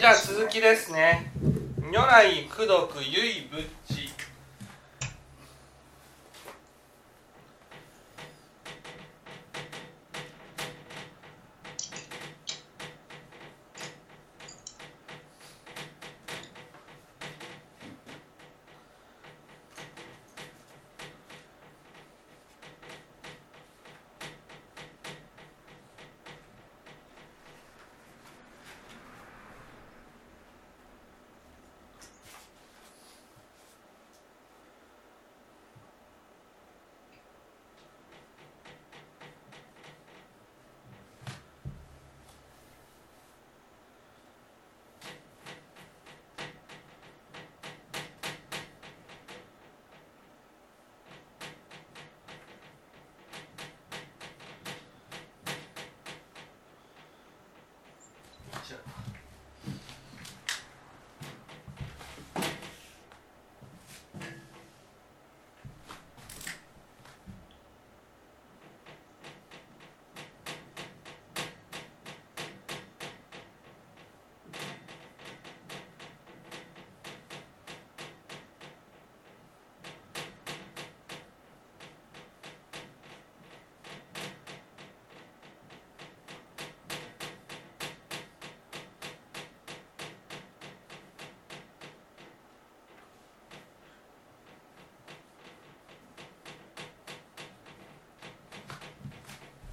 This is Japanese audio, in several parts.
じゃあ続きですね。如来功徳唯仏。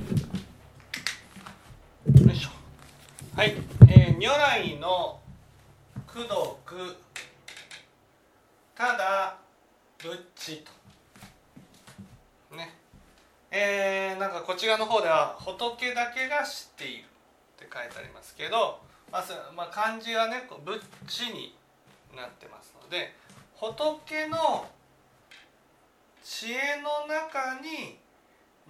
よいしょ。はい、えー、如来の功徳。ただ仏地と。ね。えー、なんかこちらの方では仏だけが知っているって書いてありますけど、まずまあ、漢字はね仏地になってますので仏の知恵の中に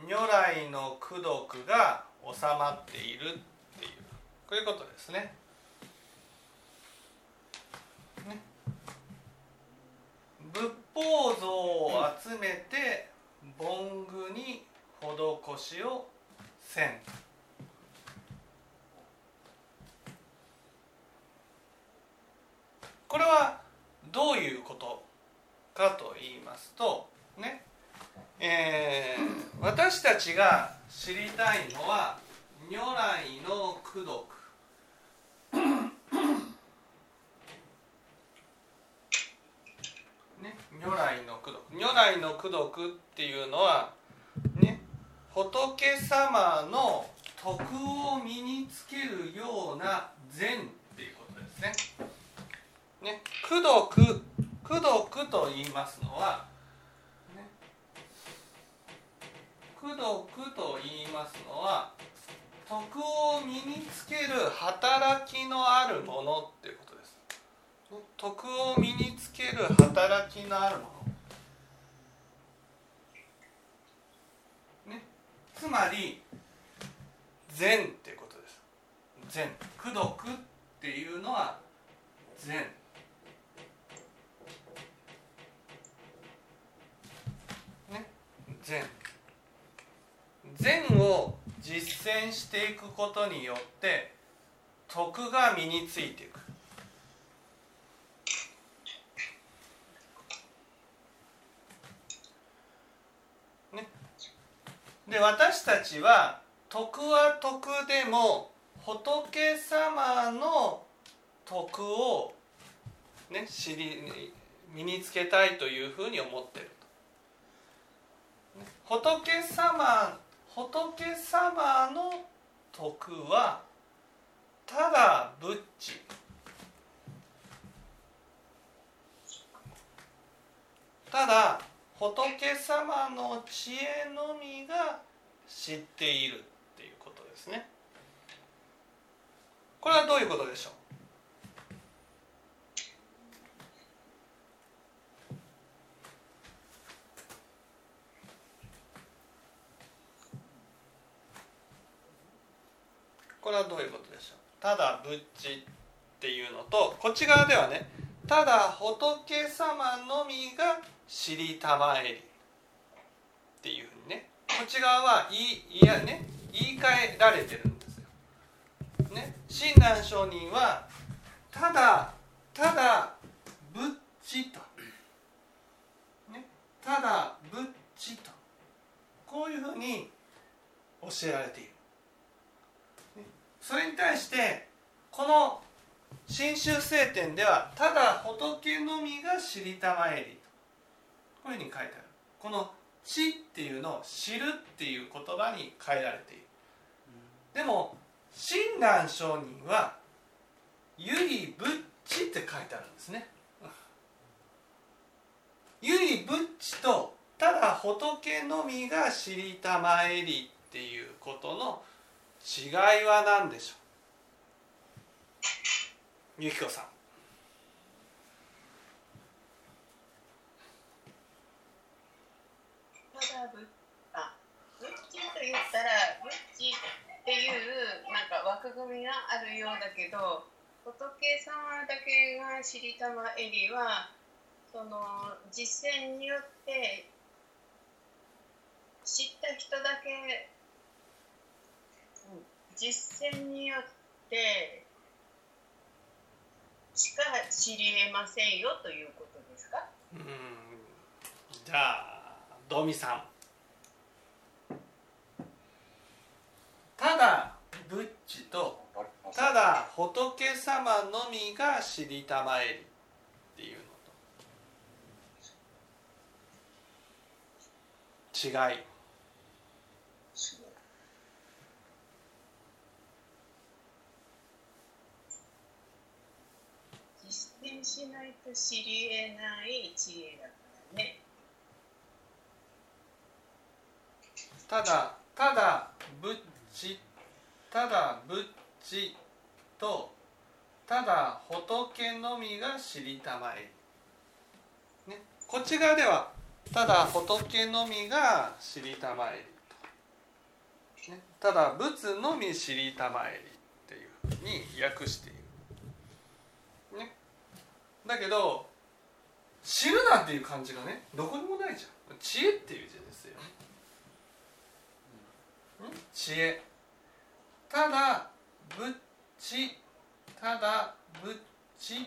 如来の功徳が収まっているっていうこういうことですね。ね仏法像を集めて梵具に施しをせん。これはどういうことかと言いますとねえー、私たちが知りたいのは如来の功徳。ね如来の功徳。如来の功徳っていうのはね仏様の徳を身につけるような善っていうことですね。ね功徳。功徳と言いますのは功徳と言いますのは徳を身につける働きのあるものっていうことです。徳を身につける働きのあるもの。ね。つまり善っていうことです。善。功徳っていうのは善。ね。善。善を実践していくことによって徳が身についていく。ね。で私たちは徳は徳でも仏様の徳をね知り身につけたいというふうに思ってる仏様仏様の徳はただ仏地ただ仏様の知恵のみが知っているっていうことですね。これはどういうことでしょう？これはどういうことでしょう？ただ仏地っていうのとこっち側ではねただ仏様のみが知りたまえりっていうふうにねこっち側は言いいやね言い換えられてるんですよ。ね親鸞上人はただただぶっちと、ね、ただぶっちとこういうふうに教えられている。それに対してこの真宗聖典ではただ仏のみが知りたまえりこういうふうに書いてある。この「知」っていうのを「知る」っていう言葉に変えられている。でも親鸞上人は「ゆいぶっち」って書いてあるんですね。ゆいぶっちとただ仏のみが知りたまえりっていうことの違いは何でしょう？ゆきこさん。ただぶあぶっちと言ったらぶっちっていうなんか枠組みがあるようだけど仏様だけが知りたまえりはその実践によって知った人だけ実践によってしか知りえませんよということですか？うん。じゃあドミさん。ただブッチとただ仏様のみが知りたまえりっていうのと。違い。実践しないと知りえない知恵だからね。ただただぶっちただぶっちとただ仏のみが知りたまえ、ね、こっち側ではただ仏のみが知りたまえ。り、ね、ただ仏のみ知りたまえ。りっていうふうに訳している、ね、だけど知るなんていう漢字がねどこにもないじゃん。知恵っていう字ですよ。知恵。ただぶっちただぶっちっ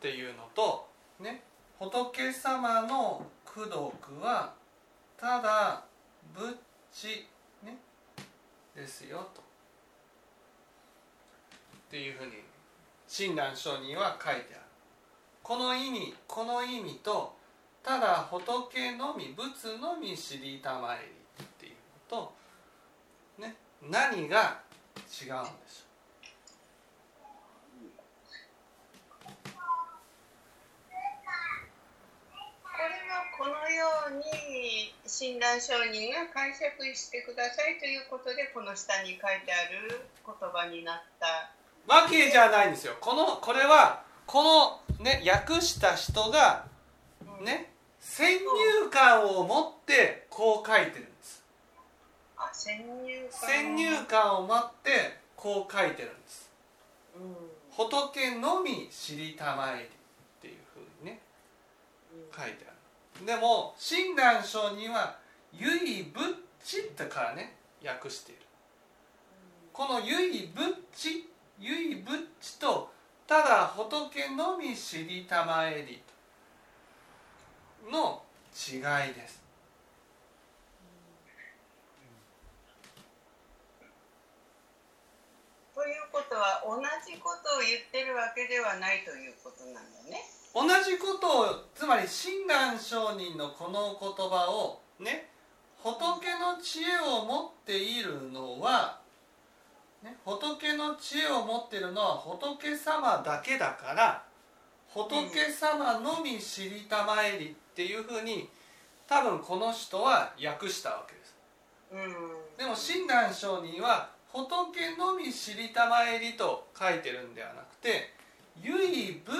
ていうのとね仏様の功徳はただぶっちね。ですよと。っていうふうに親鸞上人は書いてある。この意味この意味とただ仏のみ仏のみ知りたまえりっていうのとね何が違うんでしょこれはこのように親鸞上人が解釈してくださいということでこの下に書いてある言葉になった。うわけじゃないんですよ。このこれはこのね訳した人がね先入観を持ってこう書いてるんです。あ先入観。先入観を持ってこう書いてるんです。うん。仏のみ知りたまえりっていうふうにね書いてある。でも親鸞上人は「ゆいぶっち」ってからね訳している。この「ゆいぶっち」「ゆいぶっち」とただ仏のみ知りたまえりの違いですということは同じことを言ってるわけではないということなんだね。同じことをつまり親鸞上人のこの言葉をね仏の知恵を持っているのは、ね、仏の知恵を持っているのは仏様だけだから仏様のみ知りたまえりっていうふうに多分この人は訳したわけです。うん。でも親鸞上人は仏のみ知りたまえりと書いてるんではなくて「ゆいぶっ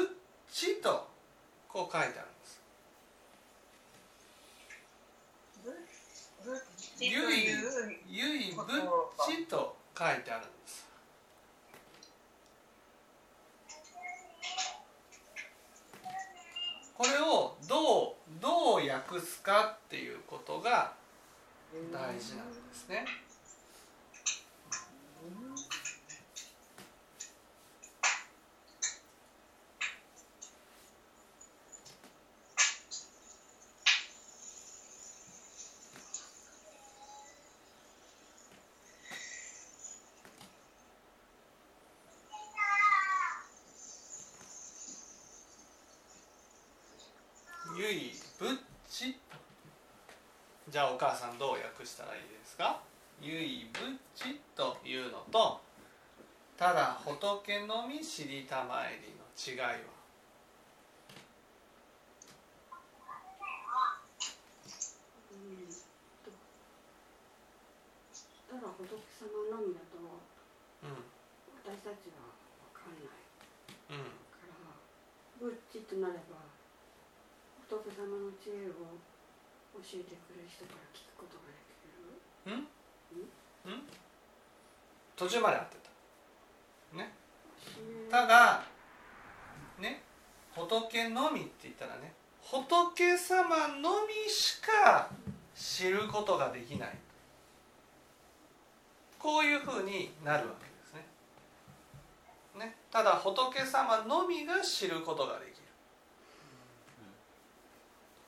ち」とこう書いてあるんです。ぶぶっちとゆいいうゆいぶっちと書いてあるんですこれをどうどう訳すかっていうことが大事なんですね。唯ぶっちじゃあお母さんどう訳したらいいですか？唯ぶっちというのとただ仏のみ知りたまえりの違いはうんとただ仏様のみだとう私たちは分かんないんうんからブッチとなれば仏様の知恵を教えてくれる人から聞くことができるん？途中まで合ってた。ね。教えただね仏のみって言ったらね仏様のみしか知ることができない。こういうふうになるわけですね。ね。ただ仏様のみが知ることができ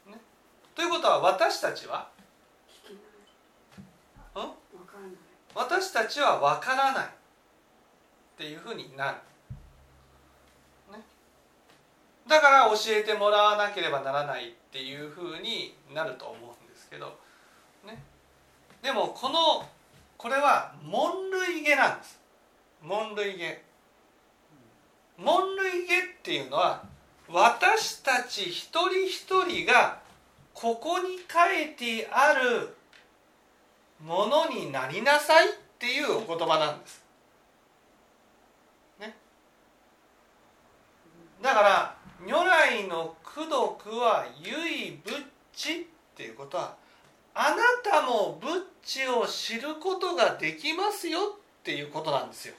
る、ね、ということは私たちは？私たちは分からないっていうふうになる、ね、だから教えてもらわなければならないっていうふうになると思うんですけど、ね、でもこのこれは門類下なんです。門類下門類下っていうのは私たち一人一人がここに書いてあるものになりなさいっていうお言葉なんです。ね。だから如来の功徳は唯仏知っていうことはあなたも仏知を知ることができますよっていうことなんですよ。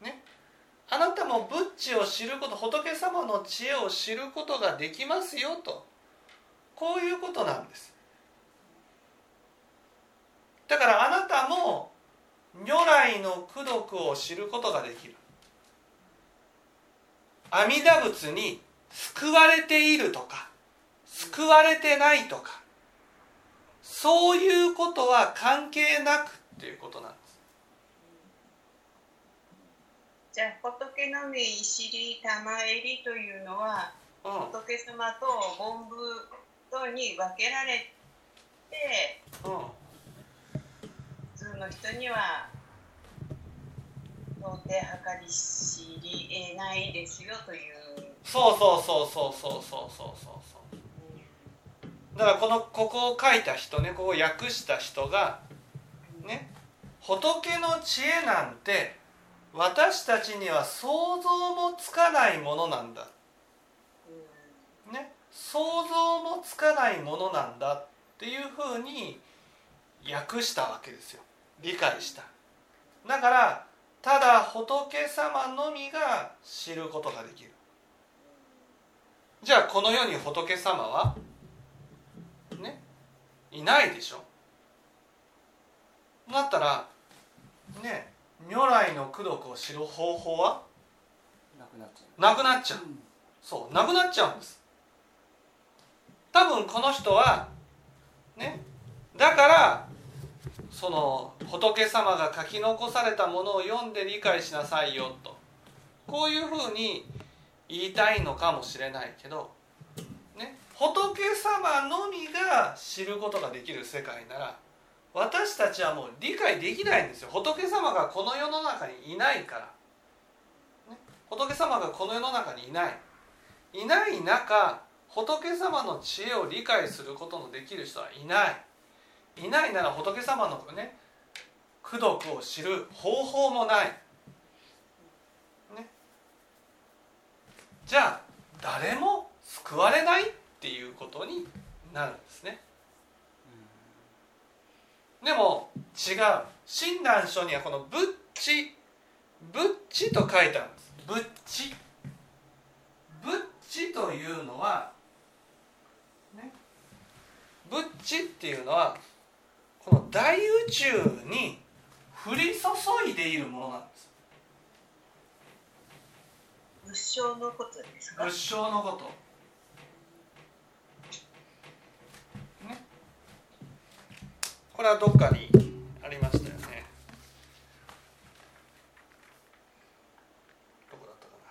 ね。あなたも仏知を知ること仏様の知恵を知ることができますよと。こういうことなんです。だからあなたも如来の功徳を知ることができる。阿弥陀仏に救われているとか救われてないとかそういうことは関係なくっていうことなんです。じゃあ仏のみ知りたまえりというのはうん。仏様と凡夫とに分けられてうん。普通の人には到底計り知りえないですよという。そう。そうそうそうそうそうそうそうそう。だからこのここを書いた人ねここを訳した人がね仏の知恵なんて私たちには想像もつかないものなんだ。ね。想像もつかないものなんだっていうふうに訳したわけですよ。理解した。だからただ仏様のみが知ることができる。じゃあこの世に仏様は？ね。いないでしょ。だったらね。如来の功徳を知る方法は？なくなっちゃなくなっちゃう。う。そうなくなっちゃうんです。多分この人はねだからその仏様が書き残されたものを読んで理解しなさいよと。こういうふうに言いたいのかもしれないけど、ね、仏様のみが知ることができる世界なら私たちはもう理解できないんですよ。仏様がこの世の中にいないから、ね、仏様がこの世の中にいない。いない中仏様の知恵を理解することのできる人はいない。いないなら仏様のね功徳を知る方法もない、ね、じゃあ誰も救われないっていうことになるんですね。でも違う。親鸞書にはこの「仏知」「仏知」と書いてあるんです。仏知仏知というのはね。仏知っていうのはこの大宇宙に降り注いでいるものなんです。仏性のことですか？仏性のことこれはどっかにありましたよねどこだったかな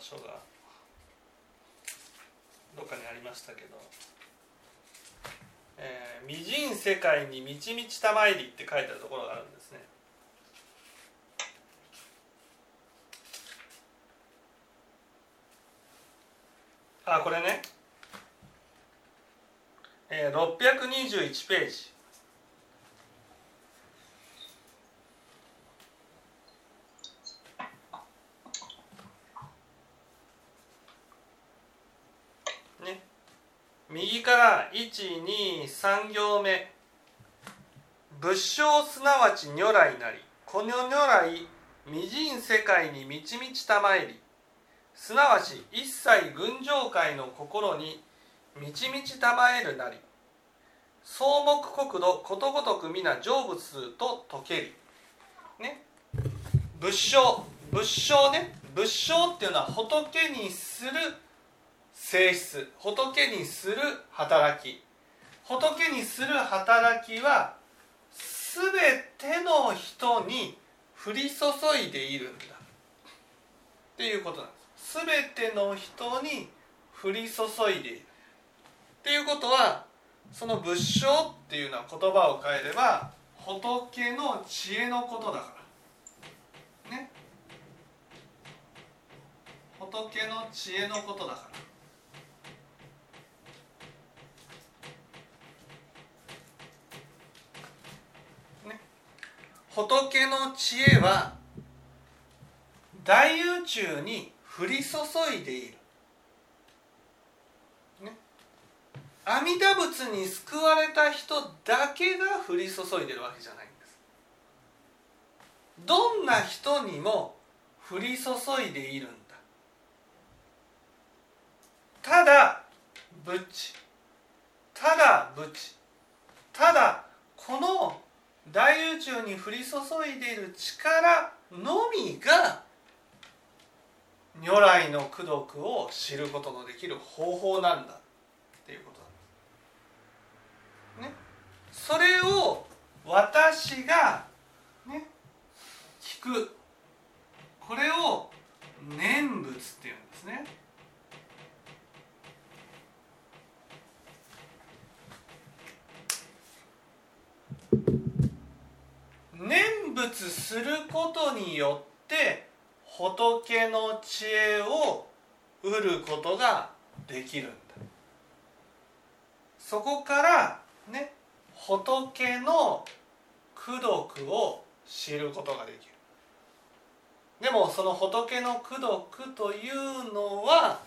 書がどっかにありましたけど「えー、未人世界にみちみちたまいり」って書いてあるところがあるんですね。あこれね、えー、621ページね右から123行目。仏性すなわち如来なり。この如来未人世界にみちみちたまえり。すなわち一切群青界の心にみちみちたまえるなり。草木国土ことごとく皆成仏すと解けりね。仏性。仏性ね。仏性っていうのは仏にする性質。仏にする働き。仏にする働きは全ての人に降り注いでいるんだ。っていうことなんです。全ての人に降り注いでいる。っていうことはその仏性っていうのは言葉を変えれば仏の知恵のことだから。ね。仏の知恵のことだから。仏の知恵は大宇宙に降り注いでいる、ね、阿弥陀仏に救われた人だけが降り注いでるわけじゃないんです。どんな人にも降り注いでいるんだ。ただ仏ただ仏ただこの大宇宙に降り注いでいる力のみが如来の功徳を知ることのできる方法なんだっていうことなんです。ね、それを私がね聞くこれを念仏っていうんですね。念仏することによって仏の知恵を得ることができるんだ。そこからね仏の功徳を知ることができる。でもその仏の功徳というのは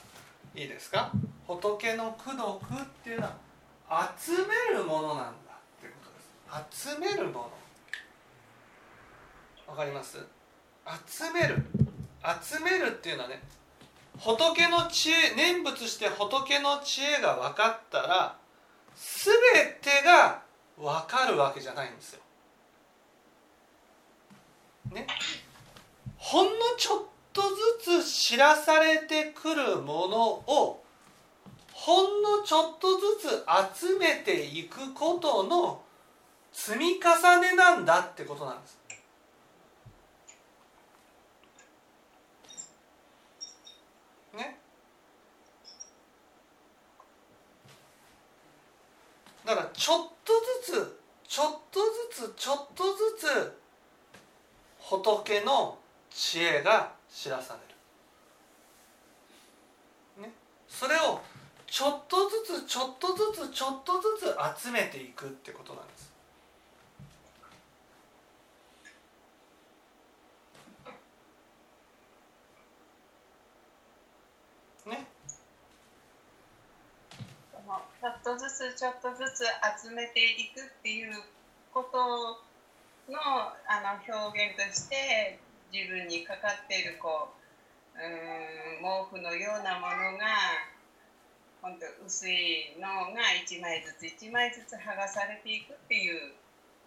いいですか？仏の功徳っていうのは集めるものなんだっていうことです。集めるもの。わかります？集める集めるっていうのはね仏の知恵念仏して仏の知恵が分かったら全てが分かるわけじゃないんですよ。ね？ほんのちょっとずつ知らされてくるものをほんのちょっとずつ集めていくことの積み重ねなんだってことなんです。だからちょっとずつちょっとずつちょっとずつ仏の知恵が知らされる、ね、それをちょっとずつちょっとずつちょっとずつ集めていくってことなんですちょっとずつちょっとずつ集めていくっていうことのあの表現として自分にかかっているこううん毛布のようなものが本当薄いのが1枚ずつ1枚ずつ剥がされていくっていう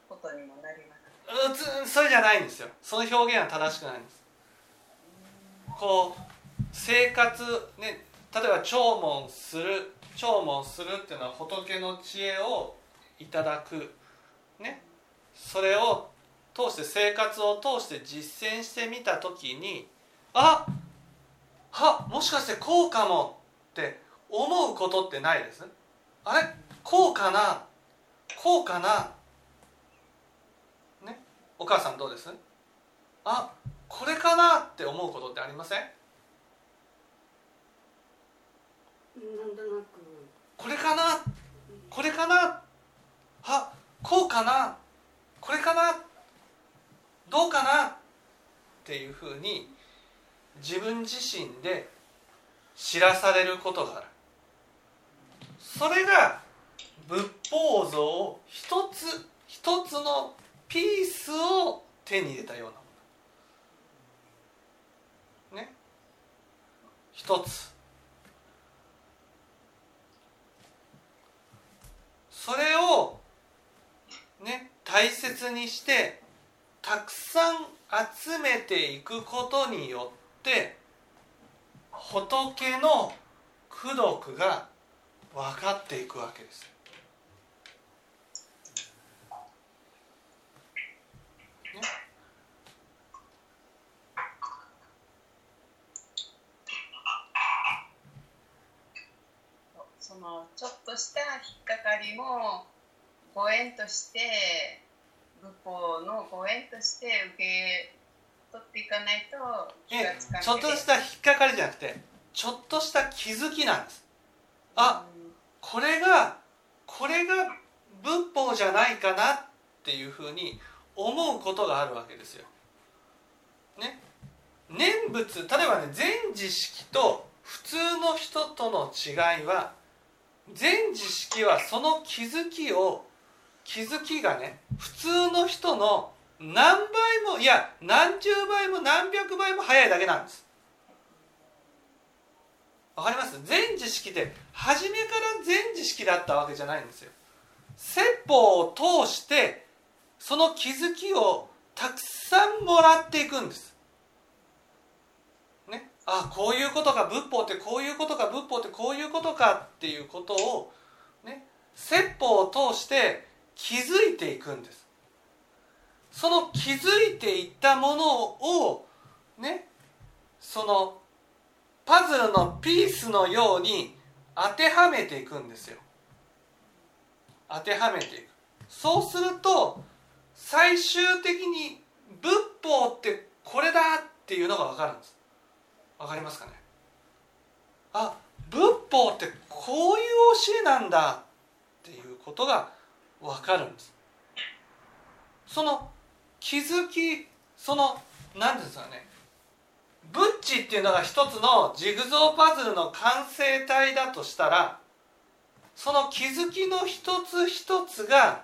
ことにもなります。それじゃないんですよ。その表現は正しくないんです。こう生活ね例えば聴聞する聴聞するっていうのは仏の知恵をいただく。ね。それを通して生活を通して実践してみた時にあはもしかしてこうかもって思うことってないです？あれ？こうかな？こうかな？ね。お母さんどうです？あこれかなって思うことってありません？なんとなくこれかな？これかな？あこうかな？これかな？どうかな？っていうふうに自分自身で知らされることがある。それが仏法像を一つ一つのピースを手に入れたようなもの。ね？一つ。それをね大切にしてたくさん集めていくことによって仏の功徳が分かっていくわけです。のちょっとした引っかかりもご縁として仏法のご縁として受け取っていかないと気がつかないちょっとした引っかかりじゃなくてちょっとした気づきなんです。あこれがこれが仏法じゃないかなっていうふうに思うことがあるわけですよ。ね、念仏例えばね全知識と普通の人との違いは全知識はその気づきを気づきがね普通の人の何倍もいや何十倍も何百倍も早いだけなんです。わかります？全知識って初めから全知識だったわけじゃないんですよ。説法を通してその気づきをたくさんもらっていくんです。あこういうことか仏法ってこういうことか仏法ってこういうことかっていうことをね説法を通して気づいていくんです。その気づいていったものをねそのパズルのピースのように当てはめていくんですよ。当てはめていく。そうすると最終的に仏法ってこれだっていうのが分かるんです。分かりますかね？あ仏法ってこういう教えなんだっていうことが分かるんです。その気づきその何ですかね？ブッチっていうのが一つのジグゾーパズルの完成体だとしたらその気づきの一つ一つが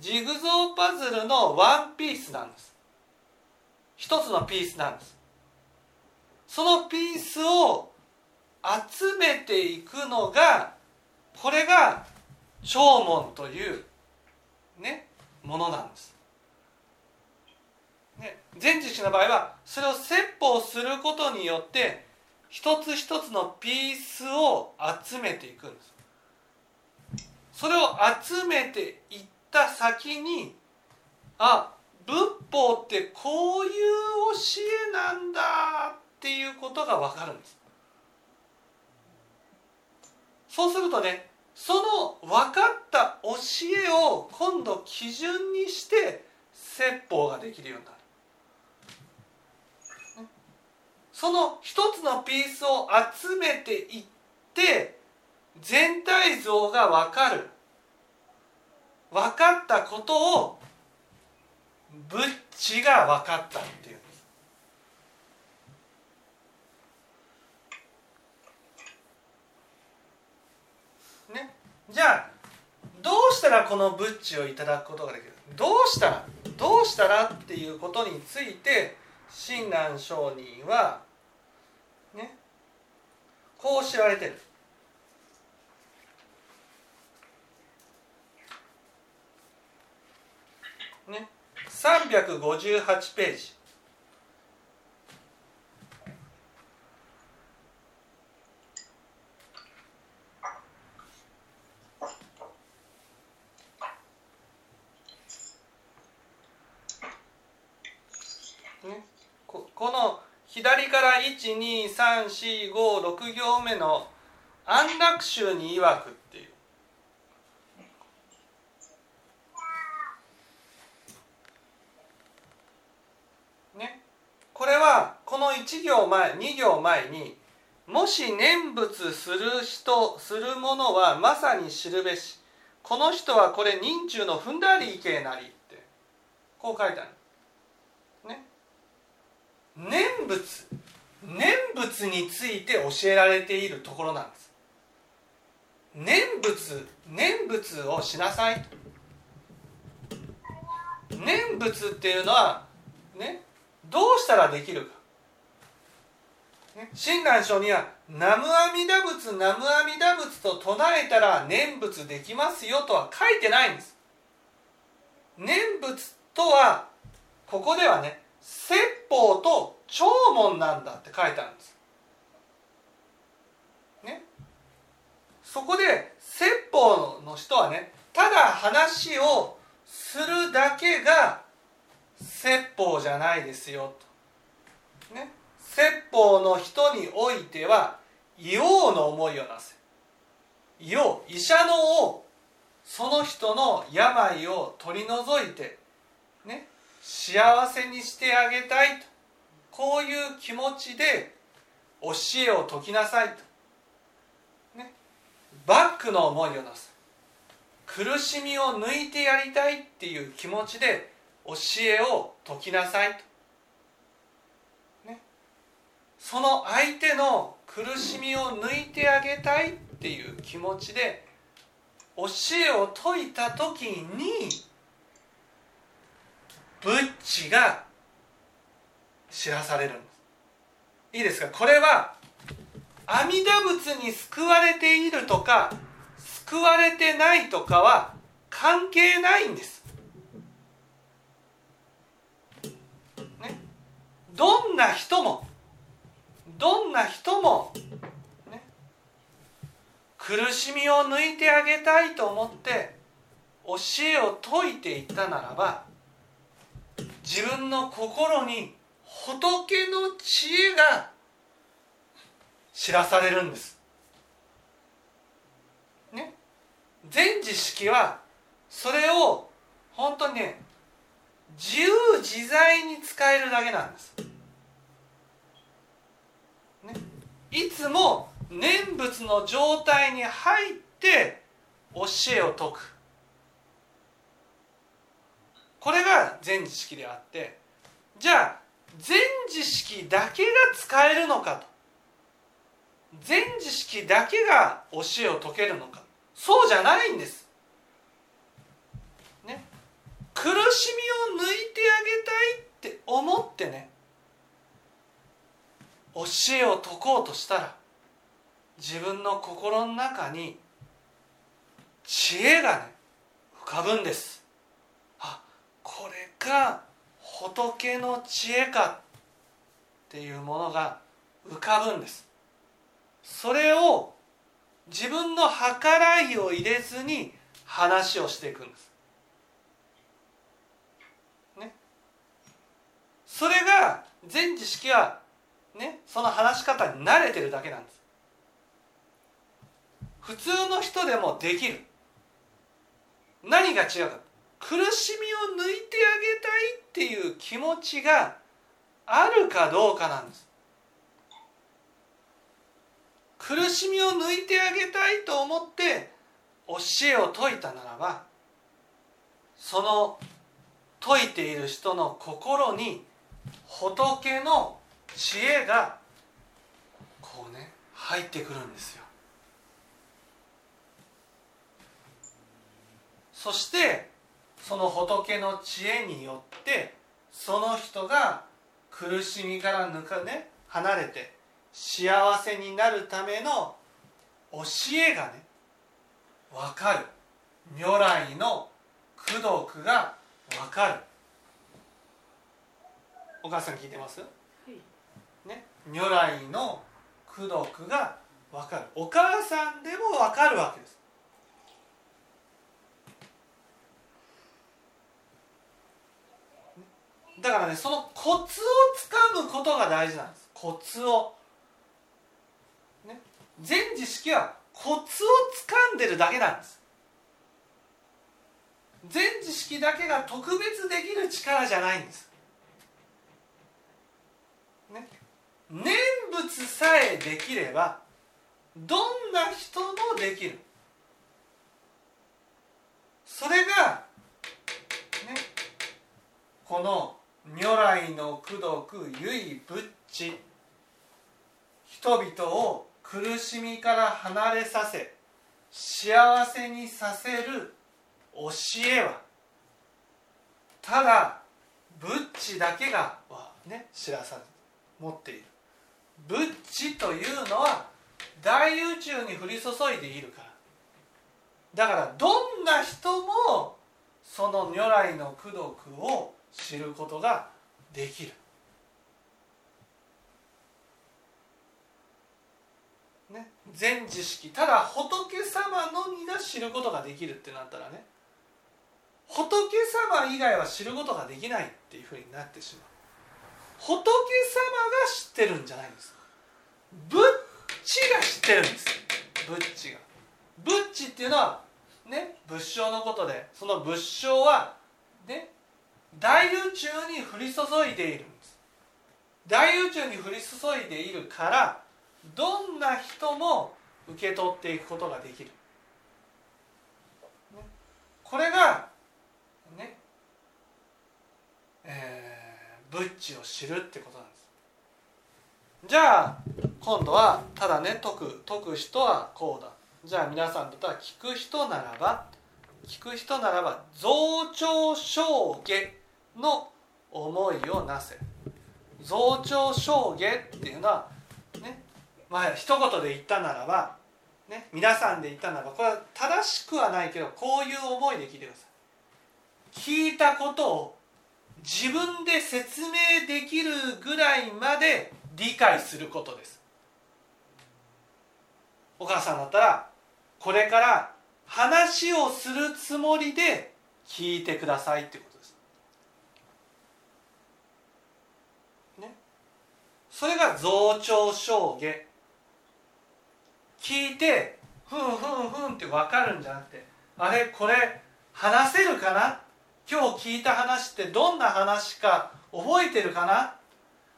ジグゾーパズルのワンピースなんです。一つのピースなんです。そのピースを集めていくのがこれが弔問というねものなんです。ね、全知識の場合はそれを説法することによって一つ一つのピースを集めていくんです。それを集めていった先にあ仏法ってこういう教えなんだっていうことが分かるんです。そうするとねその分かった教えを今度基準にして説法ができるようになる。その一つのピースを集めていって全体像が分かる。分かったことをブッチが分かったっていうんですねじゃあどうしたらこのブッチをいただくことができる？どうしたら？どうしたらっていうことについて親鸞上人はねこう知られてる。ね358ページ。12345 6行目の「安楽衆に曰く」っていう。ね、これはこの1行前2行前に「もし念仏する人するものはまさに知るべし」この人はこれ人中の踏んだり意見なりってこう書いてある。ね。念仏。念仏について教えられているところなんです。念仏念仏をしなさい念仏っていうのはねどうしたらできるか。親鸞書には「南無阿弥陀仏南無阿弥陀仏」と唱えたら念仏できますよとは書いてないんです。念仏とはここではね説法と聴聞なんだって書いてあるんです。ね。そこで説法の人はねただ話をするだけが説法じゃないですよと。ね。説法の人においては医王の思いをなせ。医王医者の王その人の病を取り除いてね。幸せにしてあげたいと。こういう気持ちで教えを説きなさいと、ね、バックの思いをなす。苦しみを抜いてやりたいっていう気持ちで教えを説きなさいと。その相手の苦しみを抜いてあげたいっていう気持ちで教えを説いた時にブッチが知らされるんです。いいですか？これは阿弥陀仏に救われているとか救われてないとかは関係ないんです、ね、どんな人もどんな人も、ね、苦しみを抜いてあげたいと思って教えを説いていったならば自分の心に仏の知恵が知らされるんです。ね全知識はそれを本当にね自由自在に使えるだけなんです。ねいつも念仏の状態に入って教えを説くこれが全知識であってじゃあ全知識だけが使えるのかと。全知識だけが教えを説けるのか。そうじゃないんです。ね、苦しみを抜いてあげたいって思ってね。教えを説こうとしたら自分の心の中に知恵がね浮かぶんです。あこれが仏の知恵かっていうものが浮かぶんです。それを自分の計らいを入れずに話をしていくんです。ね。それが全知識はね、その話し方に慣れてるだけなんです。普通の人でもできる。何が違うか。苦しみを抜いてあげたいっていう気持ちがあるかどうかなんです。苦しみを抜いてあげたいと思って教えを説いたならばその説いている人の心に仏の知恵がこうね入ってくるんですよ。そしてその仏の知恵によってその人が苦しみから抜かね離れて幸せになるための教えがね分かる。如来の功徳が分かる。お母さん聞いてます？ね、如来の功徳が分かる。お母さんでも分かるわけですだからねそのコツをつかむことが大事なんです。コツを、ね、全知識はコツを掴んでるだけなんです。全知識だけが特別できる力じゃないんです、ね、念仏さえできればどんな人もできる。それがね。この如来の功徳唯仏地人々を苦しみから離れさせ幸せにさせる教えはただ仏地だけがね知らさ持っている。仏地というのは大宇宙に降り注いでいるから。だからどんな人もその如来の功徳を知ることができる。ね、全知識。ただ仏様のみが知ることができるってなったらね。仏様以外は知ることができないっていうふうになってしまう。仏様が知ってるんじゃないんです。仏地が知ってるんです。仏地が。仏地っていうのはね仏性のことでその仏性は大宇宙に降り注いでいるんです。大宇宙に降り注いでいるからどんな人も受け取っていくことができる。これがねえー、ブッチを知るってことなんです。じゃあ今度はただね解く解く人はこうだ。じゃあ皆さんだったら聞く人ならば聞く人ならば増長証下の思いをなせ増長証下っていうのはねまあ一言で言ったならばね皆さんで言ったならばこれは正しくはないけどこういう思いで聞いてください。聞いたことを自分で説明できるぐらいまで理解することです。お母さんだったらこれから話をするつもりで聞いてくださいってことです。ね。それが増長証下。聞いてふんふんふんって分かるんじゃなくてあれこれ話せるかな？今日聞いた話ってどんな話か覚えてるかな？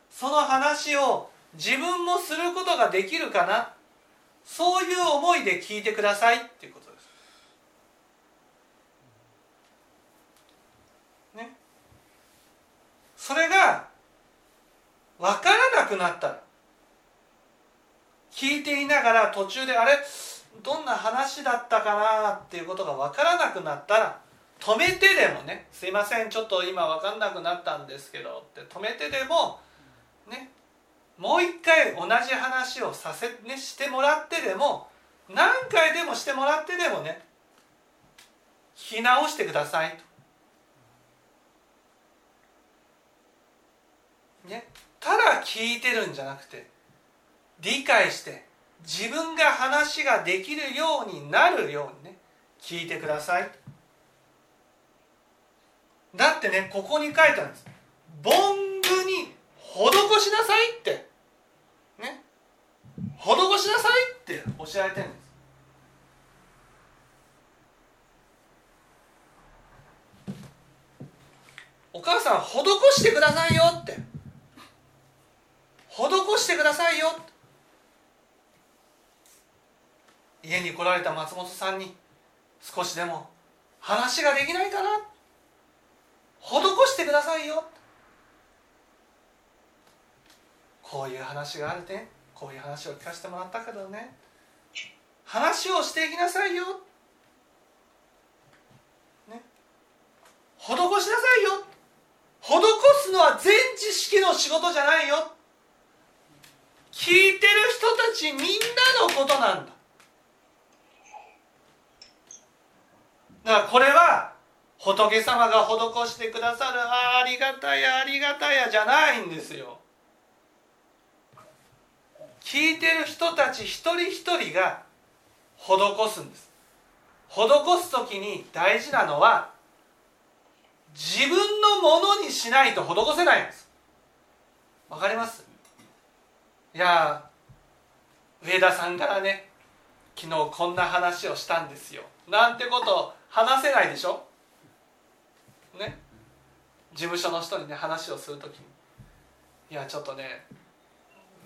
その話を自分もすることができるかな？そういう思いで聞いてくださいっていうことです。ね？それが分からなくなったら聞いていながら途中であれ？どんな話だったかなっていうことが分からなくなったら止めてでもね「すいませんちょっと今分かんなくなったんですけど」って止めてでもねもう一回同じ話をさせ、ね、してもらってでも何回でもしてもらってでもね聞き直してくださいと。ね、ただ聞いてるんじゃなくて理解して自分が話ができるようになるようにね聞いてください。だってねここに書いてあるんです「凡具に施しなさい」って。ね。施しなさいって教えられてるんです。お母さん施してくださいよって。施してくださいよ。家に来られた松本さんに少しでも話ができないかな。施してくださいよ。こういう話があるね。こういう話を聞かせてもらったけどね。話をしていきなさいよ、ね、施しなさいよ。施すのは全知識の仕事じゃないよ。聞いてる人たちみんなのことなんだ。だからこれは仏様が施してくださるあありがたやありがたやじゃないんですよ。聞いてる人たち一人一人が施すんです。施す時に大事なのは自分のものにしないと施せないんです。わかります？いや上田さんからね昨日こんな話をしたんですよ。なんてこと話せないでしょ？ね？事務所の人にね話をする時に。いやちょっとね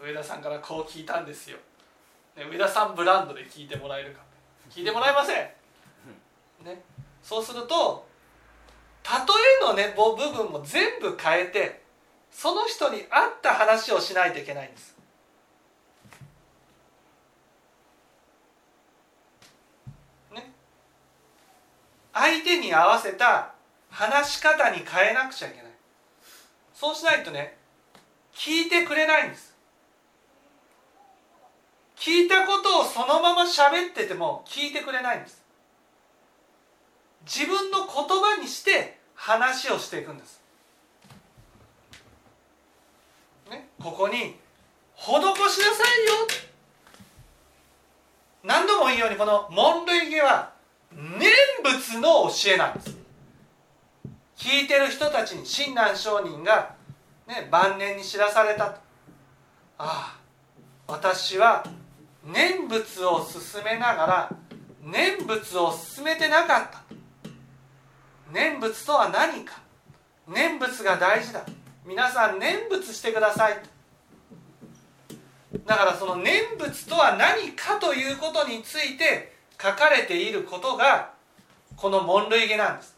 上田さんからこう聞いたんですよ、ね、上田さんブランドで聞いてもらえるか。聞いてもらえません、ね、そうすると例えのね部分も全部変えてその人に合った話をしないといけないんです。相手に合わせた話し方に変えなくちゃいけない。そうしないとね聞いてくれないんです。聞いたことをそのまま喋ってても聞いてくれないんです。自分の言葉にして話をしていくんです、ね、ここに「施しなさいよ」何度も言うようにこの門類下は念仏の教えなんです。聞いてる人たちに親鸞上人が、ね、晩年に知らされたと。ああ私は念仏を進めながら念仏を進めてなかった。念仏とは何か。念仏が大事だ。皆さん念仏してくださいだからその念仏とは何かということについて書かれていることがこの門類下なんです。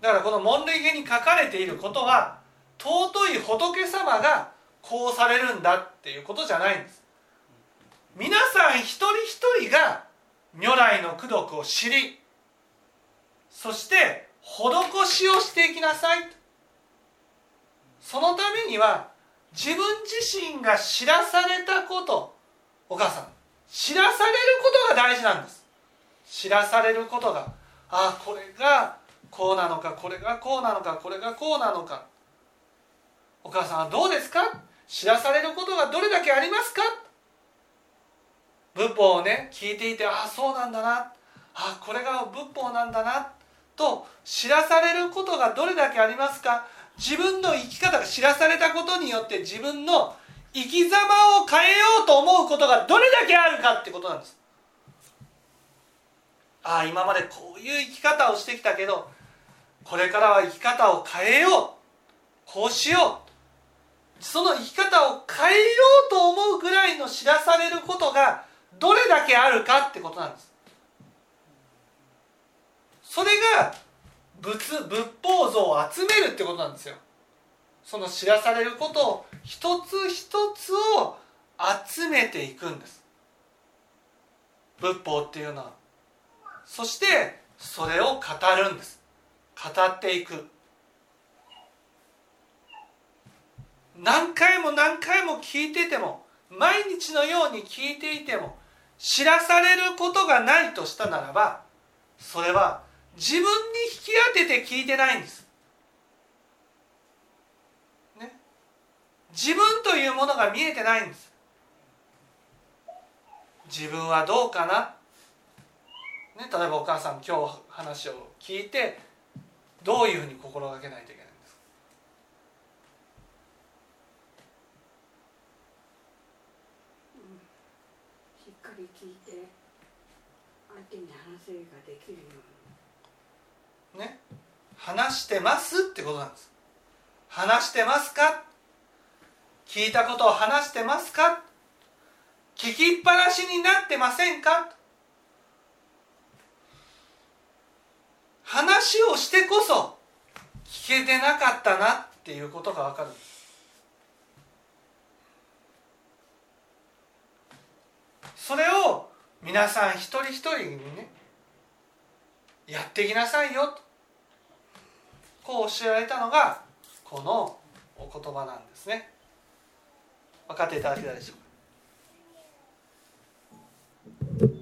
だからこの門類下に書かれていることは尊い仏様がこうされるんだっていうことじゃないんです。皆さん一人一人が如来の功徳を知りそして施しをしていきなさいそのためには自分自身が知らされたことお母さん知らされることが大事なんです。知らされることがああこれがこうなのかこれがこうなのかこれがこうなのか。お母さんはどうですか？知らされることがどれだけありますか？仏法をね聞いていてああそうなんだな。あこれが仏法なんだな。と知らされることがどれだけありますか？自分の生き方が知らされたことによって自分の生き様を変えようと思うことがどれだけあるかってことなんです。ああ今までこういう生き方をしてきたけどこれからは生き方を変えよう。こうしよう。その生き方を変えようと思うぐらいの知らされることがどれだけあるかってことなんです。それが仏仏法像を集めるってことなんですよ。その知らされることを一つ一つを集めていくんです。仏法っていうのは。そしてそれを語るんです語っていく何回も何回も聞いてても毎日のように聞いていても知らされることがないとしたならばそれは自分に引き当てて聞いてないんです。ね、自分というものが見えてないんです。自分はどうかな、ね、例えばお母さん今日話を聞いてどういうふうに心がけないといけないんですか、しっかり聞いて相手に話せができるように。ね。話してますってことなんです。話してますか？聞いたことを話してますか？聞きっぱなしになってませんか？話をしてこそ聞けてなかったなっていうことが分かる。それを皆さん一人一人にねやっていきなさいよとこう教えられたのがこのお言葉なんですね。分かっていただけたでしょうか？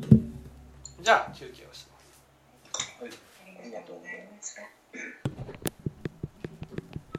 じゃあ休憩をします、